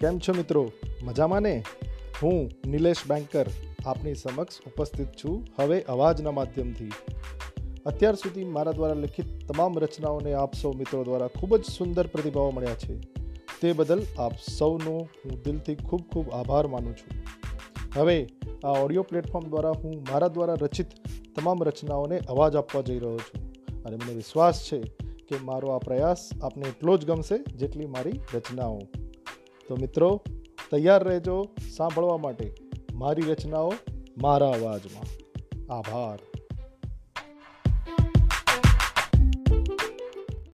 કેમ છો મિત્રો? મજામાં ને? હું નિલેશ બેન્કર આપની સમક્ષ ઉપસ્થિત છું હવે અવાજના માધ્યમથી. અત્યાર સુધી મારા દ્વારા લિખિત તમામ રચનાઓને આપ સૌ મિત્રો દ્વારા ખૂબ જ સુંદર પ્રતિભાવો મળ્યા છે. તે બદલ આપ સૌનો હું દિલથી ખૂબ ખૂબ આભાર માનું છું. હવે આ ઓડિયો પ્લેટફોર્મ દ્વારા હું મારા દ્વારા રચિત તમામ રચનાઓને અવાજ આપવા જઈ રહ્યો છું. અને મને વિશ્વાસ છે કે મારો આ પ્રયાસ આપને એટલો જ ગમશે જેટલી મારી રચનાઓ. તો મિત્રો તૈયાર રહેજો સાંભળવા માટે. મારી રચનાઓ મારા અવાજમાં. આભાર.